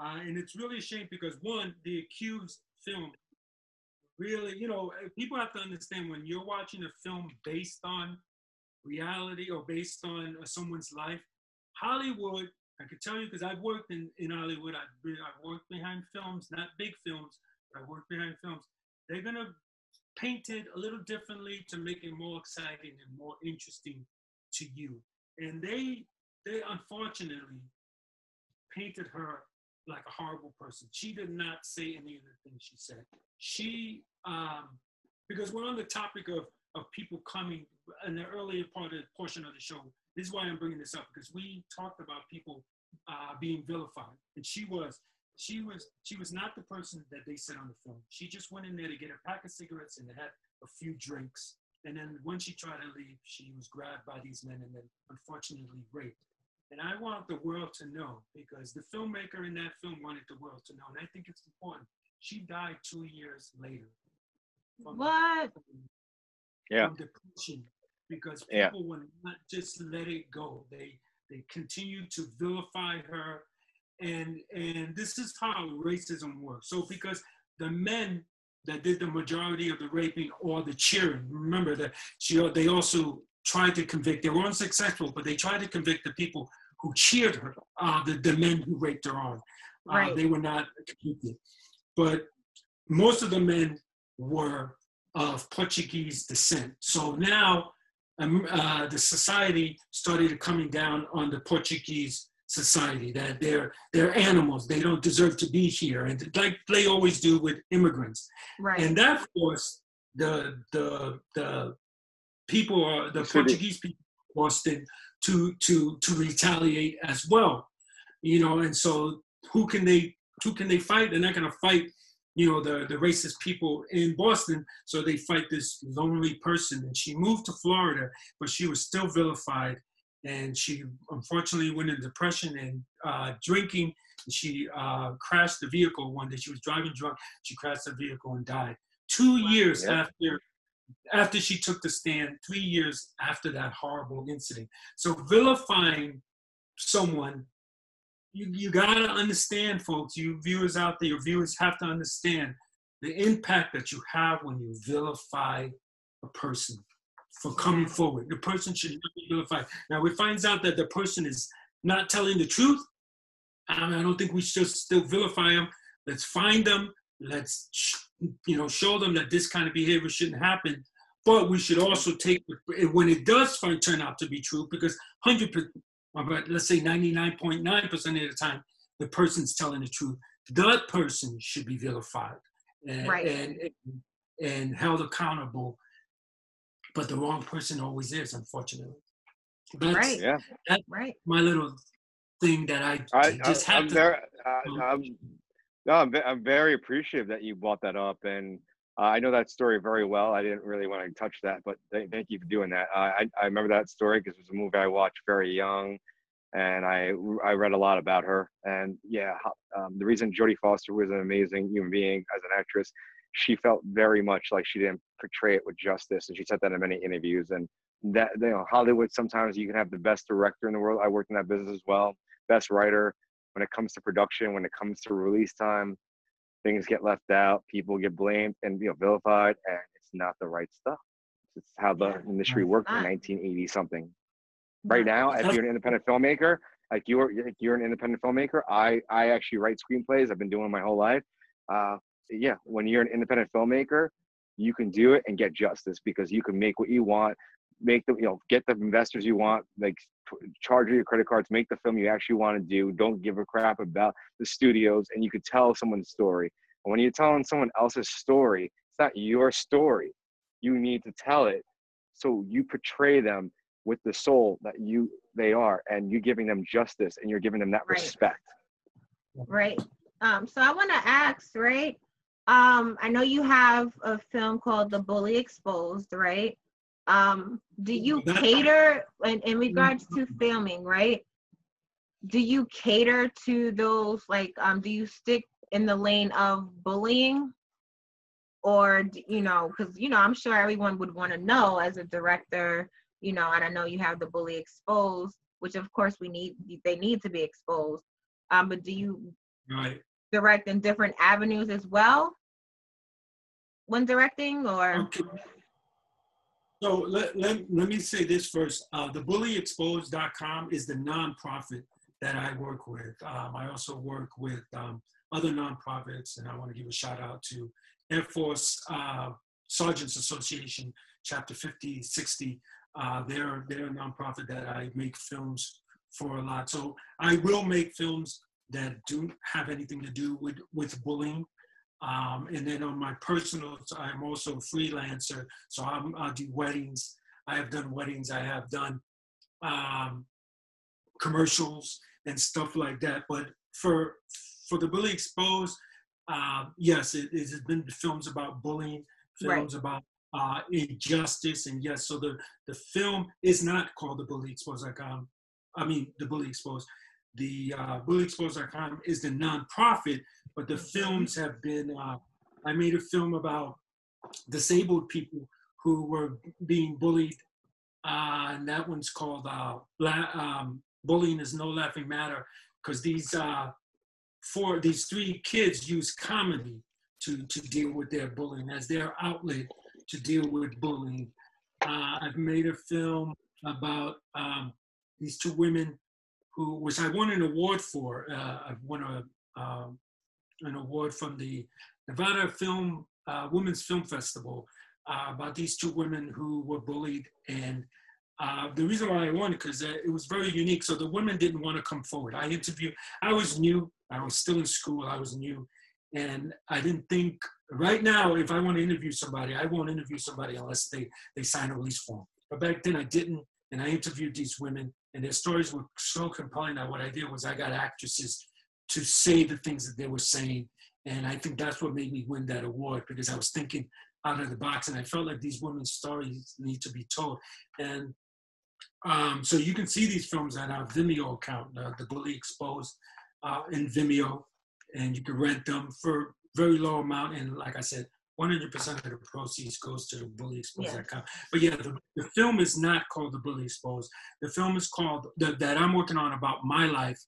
uh, and it's really a shame because one, the accused film, really, you know, uh, people have to understand when you're watching a film based on reality or based on uh, someone's life, Hollywood. I could tell you because I've worked in, in Hollywood. I've, been, I've worked behind films, not big films, but I've worked behind films. They're gonna paint it a little differently to make it more exciting and more interesting to you. And they they unfortunately painted her like a horrible person. She did not say any of the things she said. She um because we're on the topic of of people coming in the earlier part of portion of the show. This is why I'm bringing this up because we talked about people uh, being vilified, and she was she was she was not the person that they said on the film. She just went in there to get a pack of cigarettes and had a few drinks. And then when she tried to leave, she was grabbed by these men and then unfortunately raped. And I want the world to know because the filmmaker in that film wanted the world to know. And I think it's important. She died two years later. from- What? Yeah. Depression because Yeah. people will not just let it go. They they continue to vilify her and and this is how racism works. So because the men that did the majority of the raping or the cheering, remember that she they also tried to convict. They were unsuccessful, but they tried to convict the people who cheered her, uh, the the men who raped her on. Uh, Right. They were not convicted, but most of the men were of Portuguese descent. So now um, uh, the society started coming down on the Portuguese society that they're they're animals. They don't deserve to be here. And like they always do with immigrants. Right. and that forced the the the people uh, the The city. portuguese people of boston to to to retaliate as well. You know and so who can they who can they fight? They're not going to fight you know the the racist people in boston so they fight this lonely person and she moved to florida but she was still vilified and she unfortunately went into depression and uh, drinking. She uh, crashed the vehicle one day. She was driving drunk. She crashed the vehicle and died. Two years Yeah. after after she took the stand, three years after that horrible incident. So vilifying someone, you, you gotta understand, folks, you viewers out there, your viewers have to understand the impact that you have when you vilify a person for coming forward. The person should not be vilified. Now, it finds out that the person is not telling the truth, I, mean, I don't think we should still vilify them. Let's find them. Let's, you know, show them that this kind of behavior shouldn't happen. But we should also take when it does turn out to be true, because hundred, but let's say ninety nine point nine percent of the time, the person's telling the truth. That person should be vilified and Right. and, and held accountable but the wrong person always is, unfortunately. That's Right. Yeah, Right. my little thing that I, I, just I, had I'm to. very, uh, I'm, no, I'm, I'm very appreciative that you brought that up, and uh, I know that story very well. I didn't really want to touch that, but th- thank you for doing that. Uh, I, I remember that story because it was a movie I watched very young, and I, I read a lot about her. And yeah, um, the reason Jodie Foster was an amazing human being as an actress, she felt very much like she didn't portray it with justice, and she said that in many interviews. And that you know, Hollywood sometimes you can have the best director in the world. I worked in that business as well, best writer. When it comes to production, when it comes to release time, things get left out, people get blamed and you know vilified, and it's not the right stuff. It's how the Yeah. industry worked in 1980 something. Right now, if you're an independent filmmaker like you're like you're an independent filmmaker. I I actually write screenplays. I've been doing my whole life. Uh, yeah, when you're an independent filmmaker, you can do it and get justice because you can make what you want, make the you know get the investors you want, like charge your credit cards, make the film you actually want to do. Don't give a crap about the studios, and you could tell someone's story. And when you're telling someone else's story, it's not your story. You need to tell it, so you portray them with the soul that you they are, and you're giving them justice, and you're giving them that Right. respect. right um so i want to ask right um i know you have a film called the bully exposed right um do you *laughs* cater in, in regards to filming right do you cater to those like um do you stick in the lane of bullying or you know because you know i'm sure everyone would want to know as a director you know and i know you have the bully exposed which of course we need they need to be exposed um but do you Right. direct in different avenues as well when directing or Okay. So let, let, let me say this first. Uh, the bullyexposed.com is the nonprofit that I work with. Um, I also work with um, other nonprofits, and I want to give a shout out to Air Force uh, Sergeants Association, Chapter 50, 60. Uh, they're, they're a nonprofit that I make films for a lot. So I will make films that do have anything to do with, with bullying. Um, and then on my personal, I'm also a freelancer, so I'm, I do weddings. I have done weddings. I have done um, commercials and stuff like that. But for for the bully exposed, uh, yes, it, it has been films about bullying, Right. films about uh, injustice, and yes, so the the film is not called the bully exposed.com. I mean, the bully exposed. The uh, bullyexposed.com is the nonprofit, but the films have been. Uh, I made a film about disabled people who were being bullied, uh, and that one's called uh, La- um, "Bullying Is No Laughing Matter" because these uh, four, these three kids use comedy to to deal with their bullying as their outlet to deal with bullying. Uh, I've made a film about um, these two women who, which I won an award for. Uh, I won a um, an award from the Nevada Film uh, Women's Film Festival uh, about these two women who were bullied. And uh, the reason why I won it, because uh, it was very unique. So the women didn't want to come forward. I interviewed. I was new. I was still in school. I was new, and I didn't think. Right now, if I want to interview somebody, I won't interview somebody unless they they sign a release form. But back then, I didn't, and I interviewed these women, and their stories were so compelling that what I did was I got actresses to say the things that they were saying. And I think that's what made me win that award because I was thinking out of the box and I felt like these women's stories need to be told. And um, so you can see these films on our Vimeo account, uh, The Bully Exposed uh, in Vimeo, and you can rent them for very low amount. And like I said, 100% of the proceeds goes to the bullyexposed.com. But yeah, the, the film is not called The Bully Exposed. The film is called, the, that I'm working on about my life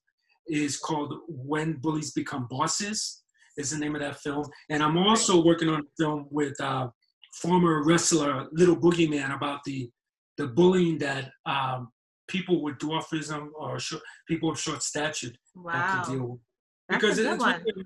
is called When Bullies Become Bosses, is the name of that film. And I'm also working on a film with uh, former wrestler Little Boogeyman about the the bullying that um, people with dwarfism or short, people of short stature have to deal with. That's a Because good it's one. really,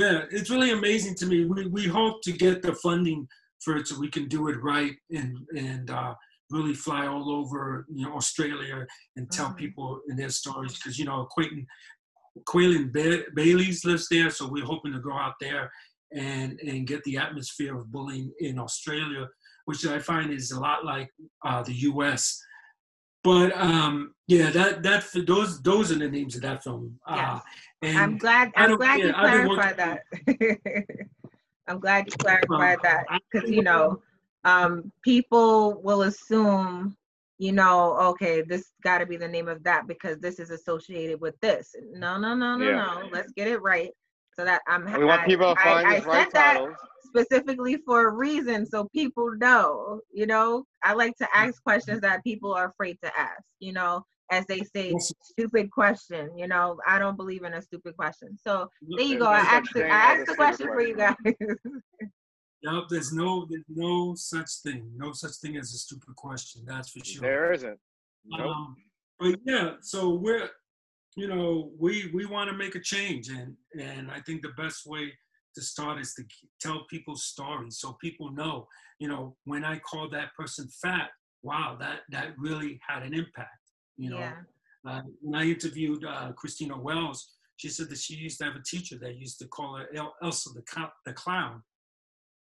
yeah, it's really amazing to me. We, we hope to get the funding for it so we can do it right and and uh, really fly all over you know Australia and tell Mhm. people in their stories because you know Quayton Quaylen ba- Bailey's lives there, so we're hoping to go out there and and get the atmosphere of bullying in Australia, which I find is a lot like uh, the U.S. But um, yeah, that that those those are the names of that film. Uh, Yes. and I'm glad. I I'm glad you yeah, I've been clarified that. *laughs* I'm glad you clarified that because you know, um, people will assume, you know, okay, this got to be the name of that because this is associated with this. No, no, no, no, Yeah. no. Let's get it right so that I'm. We want I- people to I- find I the right said that titles. specifically for a reason so people know you know i like to ask questions that people are afraid to ask you know as they say stupid question you know i don't believe in a stupid question so there you go i asked, the- I asked a the question for you guys *laughs* Yep, there's no there's no such thing. No such thing as a stupid question. That's for sure. There isn't. Nope. Um, but yeah, so we're you know, we we want to make a change, and and I think the best way to start is to tell people stories so people know. You know, when I called that person fat, wow, that that really had an impact. You know, Yeah. uh, when I interviewed uh, Christina Wells, she said that she used to have a teacher that used to call her El- Elsa the, the clown.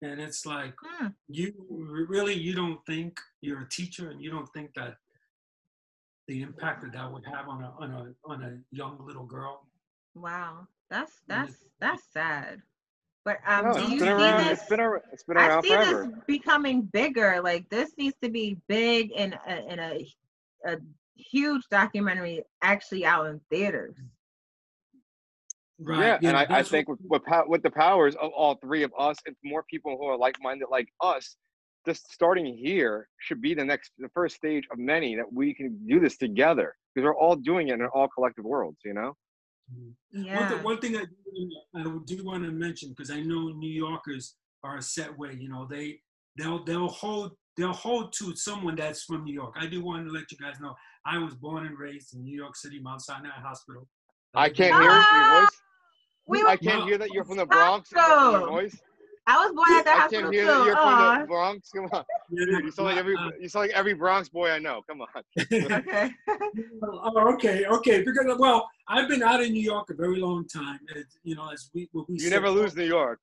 And it's like, Hmm. you really, you don't think you're a teacher and you don't think that the impact that that would have on a, on a, on a young little girl. Wow. That's that's that's sad. But um No, do you see around. this? It's been around. It's been I see forever. this becoming bigger. Like this needs to be big in a, in a a huge documentary actually out in theaters. Right. Yeah, and I, I think with with, with the powers of all three of us and more people who are like-minded like us, just starting here should be the next, the first stage of many that we can do this together because we're all doing it in all collective worlds. You know? One, Yeah. th- one thing I do, I do want to mention because I know New Yorkers are a set way. You know, they they'll they'll hold they'll hold to someone that's from New York. I do want to let you guys know I was born and raised in New York City, Mount Sinai Hospital. I can't hear your Ah, voice. We I can't No. hear that you're from the Bronx. in your- in your Hospital. voice. I was born at the I hospital can't hear too. you're from the Bronx. Come on, *laughs* you sound like every uh, you sound like every Bronx boy I know. Come on. *laughs* Okay. oh, okay, okay. Because well, I've been out in New York a very long time. As, you know, as we, what we You said- never lose New York.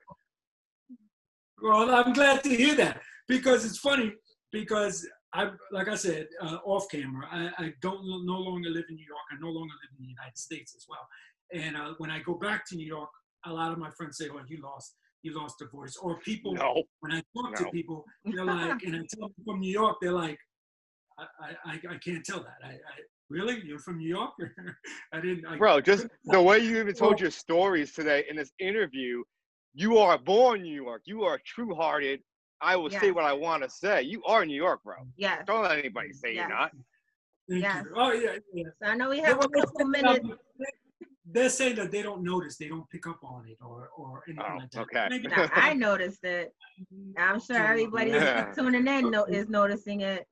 Well, I'm glad to hear that because it's funny because I, like I said, uh, off camera, I, I don't no no longer live in New York. I no longer live in the United States as well. And uh, when I go back to New York, a lot of my friends say, "Oh, you lost, you lost a voice." Or people, No. when I talk No. to people, *laughs* they're like, and I tell them from New York, they're like, "I, I, I- I can't tell that. I, I really, you're from New York? *laughs* I didn't, I, Bro, just the way you even told your stories today in this interview, you are born New York. You are true hearted. I will say what I want to say. You are New York, bro. Yeah. Don't let anybody say Yes. you're not. Thank Yes. you. Oh yeah, yeah. So I know we have a couple saying minutes. That- They're saying that they don't notice, they don't pick up on it, or or anything Oh, like that. okay. Maybe Now, I *laughs* noticed it. I'm sure everybody Yeah. *laughs* tuning in no, is noticing it.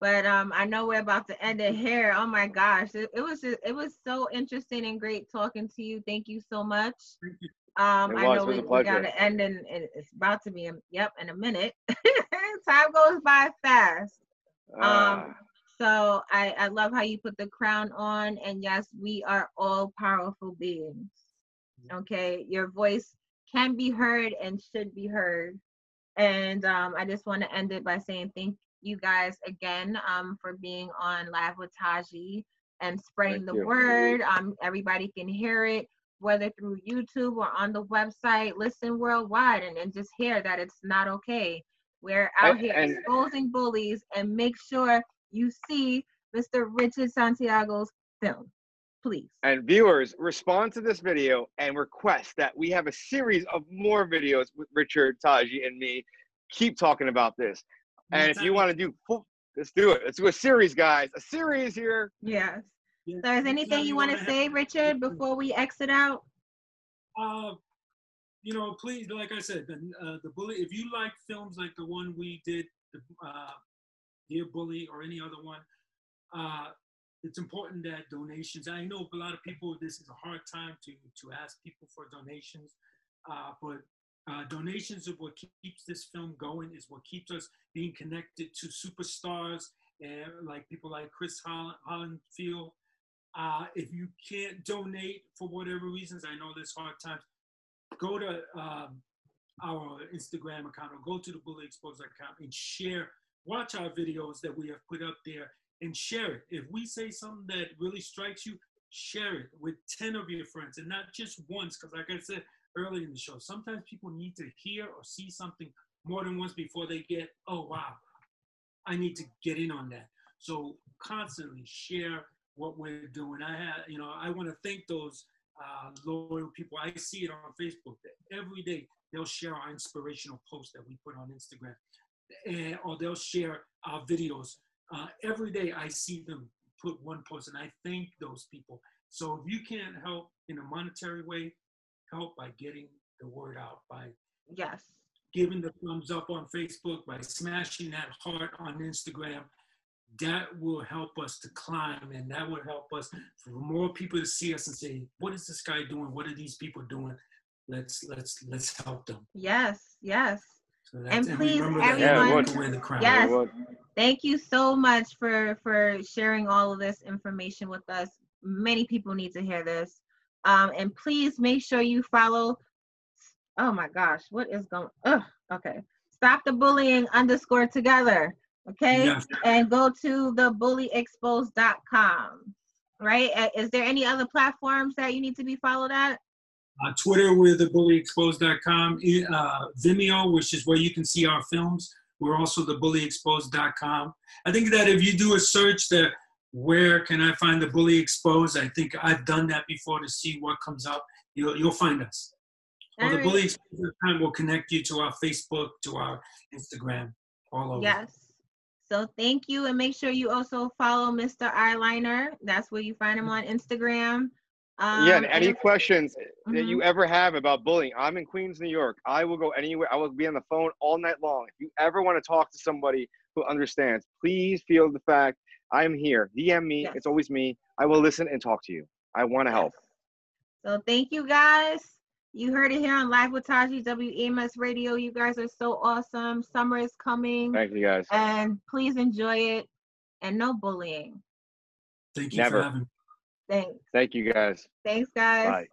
But um, I know we're about to end it here. Oh my gosh, it, it was just, it was so interesting and great talking to you. Thank you so much. Thank you. Um, It I know it was we, a we got to end, and and it's about to be. In, yep, in a minute. *laughs* Time goes by fast. Ah, Um, so I, I love how you put the crown on. And yes, we are all powerful beings. Okay. Your voice can be heard and should be heard. And um, I just want to end it by saying thank you guys again um, for being on Live with Taji and spreading Thank the you. word. Um, everybody can hear it, whether through YouTube or on the website. Listen worldwide and, and just hear that it's not okay. We're out And- here and- exposing bullies and make sure you see Mr. Richard Santiago's film, please. and viewers, respond to this video and request that we have a series of more videos with Richard, Taji, and me. Keep talking about this. And if you want to do let's do it. Let's do a series, guys. A series here. Yes. Yeah. So is anything you want to say, Richard, before we exit out? Uh, you know, please, like I said, the uh, the bully. If you like films like the one we did, the uh, Dear Bully, or any other one, uh, it's important that donations. I know a lot of people. This is a hard time to to ask people for donations, uh, but uh, donations are what keeps this film going. Is what keeps us being connected to superstars and like people like Chris Holland, Hollandfield. Uh, if you can't donate for whatever reasons, I know there's hard times. Go to um, our Instagram account or go to the Bully Exposed account and share. Watch our videos that we have put up there and share it. If we say something that really strikes you, share it with 10 of your friends and not just once. Because, like I said earlier in the show, sometimes people need to hear or see something more than once before they get, oh, wow, I need to get in on that. So, constantly share what we're doing. I had, you know, I want to thank those uh, loyal people. I see it on Facebook that every day they'll share our inspirational posts that we put on Instagram, and, or they'll share our videos. Uh, every day I see them put one post, and I thank those people. So if you can't help in a monetary way, help by getting the word out, by Yes. giving the thumbs up on Facebook, by smashing that heart on Instagram. that will help us to climb and that will help us for more people to see us and say, what is this guy doing? What are these people doing? Let's let's let's help them. Yes, yes. So And please, remember that Yeah, everyone- to win the crown. Yes. Thank you so much for for sharing all of this information with us. Many people need to hear this. Um, and please make sure you follow. Oh my gosh, what is going? Ugh, okay. Stop the bullying underscore together. Okay, Yes. and go to the bullyexposed.com. Right? Is there any other platforms that you need to be followed at? Uh, Twitter with the bullyexposed.com, uh, Vimeo, which is where you can see our films. We're also the bullyexposed.com. I think that if you do a search that where can I find the bully exposed, I think I've done that before to see what comes up. You'll you'll find us. Or the bully exposed.com will connect you to our Facebook, to our Instagram, all over. Yes. So thank you, and make sure you also follow Mr. Eyeliner. That's where you find him on Instagram. Um, yeah, and any and- questions that Mhm. you ever have about bullying, I'm in Queens, New York. I will go anywhere. I will be on the phone all night long. If you ever want to talk to somebody who understands, please feel the fact I'm here. DM me. Yes. It's always me. I will listen and talk to you. I want to help. So thank you guys. You heard it here on Live with Taji WEMS Radio. You guys are so awesome. Summer is coming, Thank you guys. and please enjoy it. And no bullying. Thank you Never. for having me. Thanks. Thank you guys. Thanks, guys. Bye.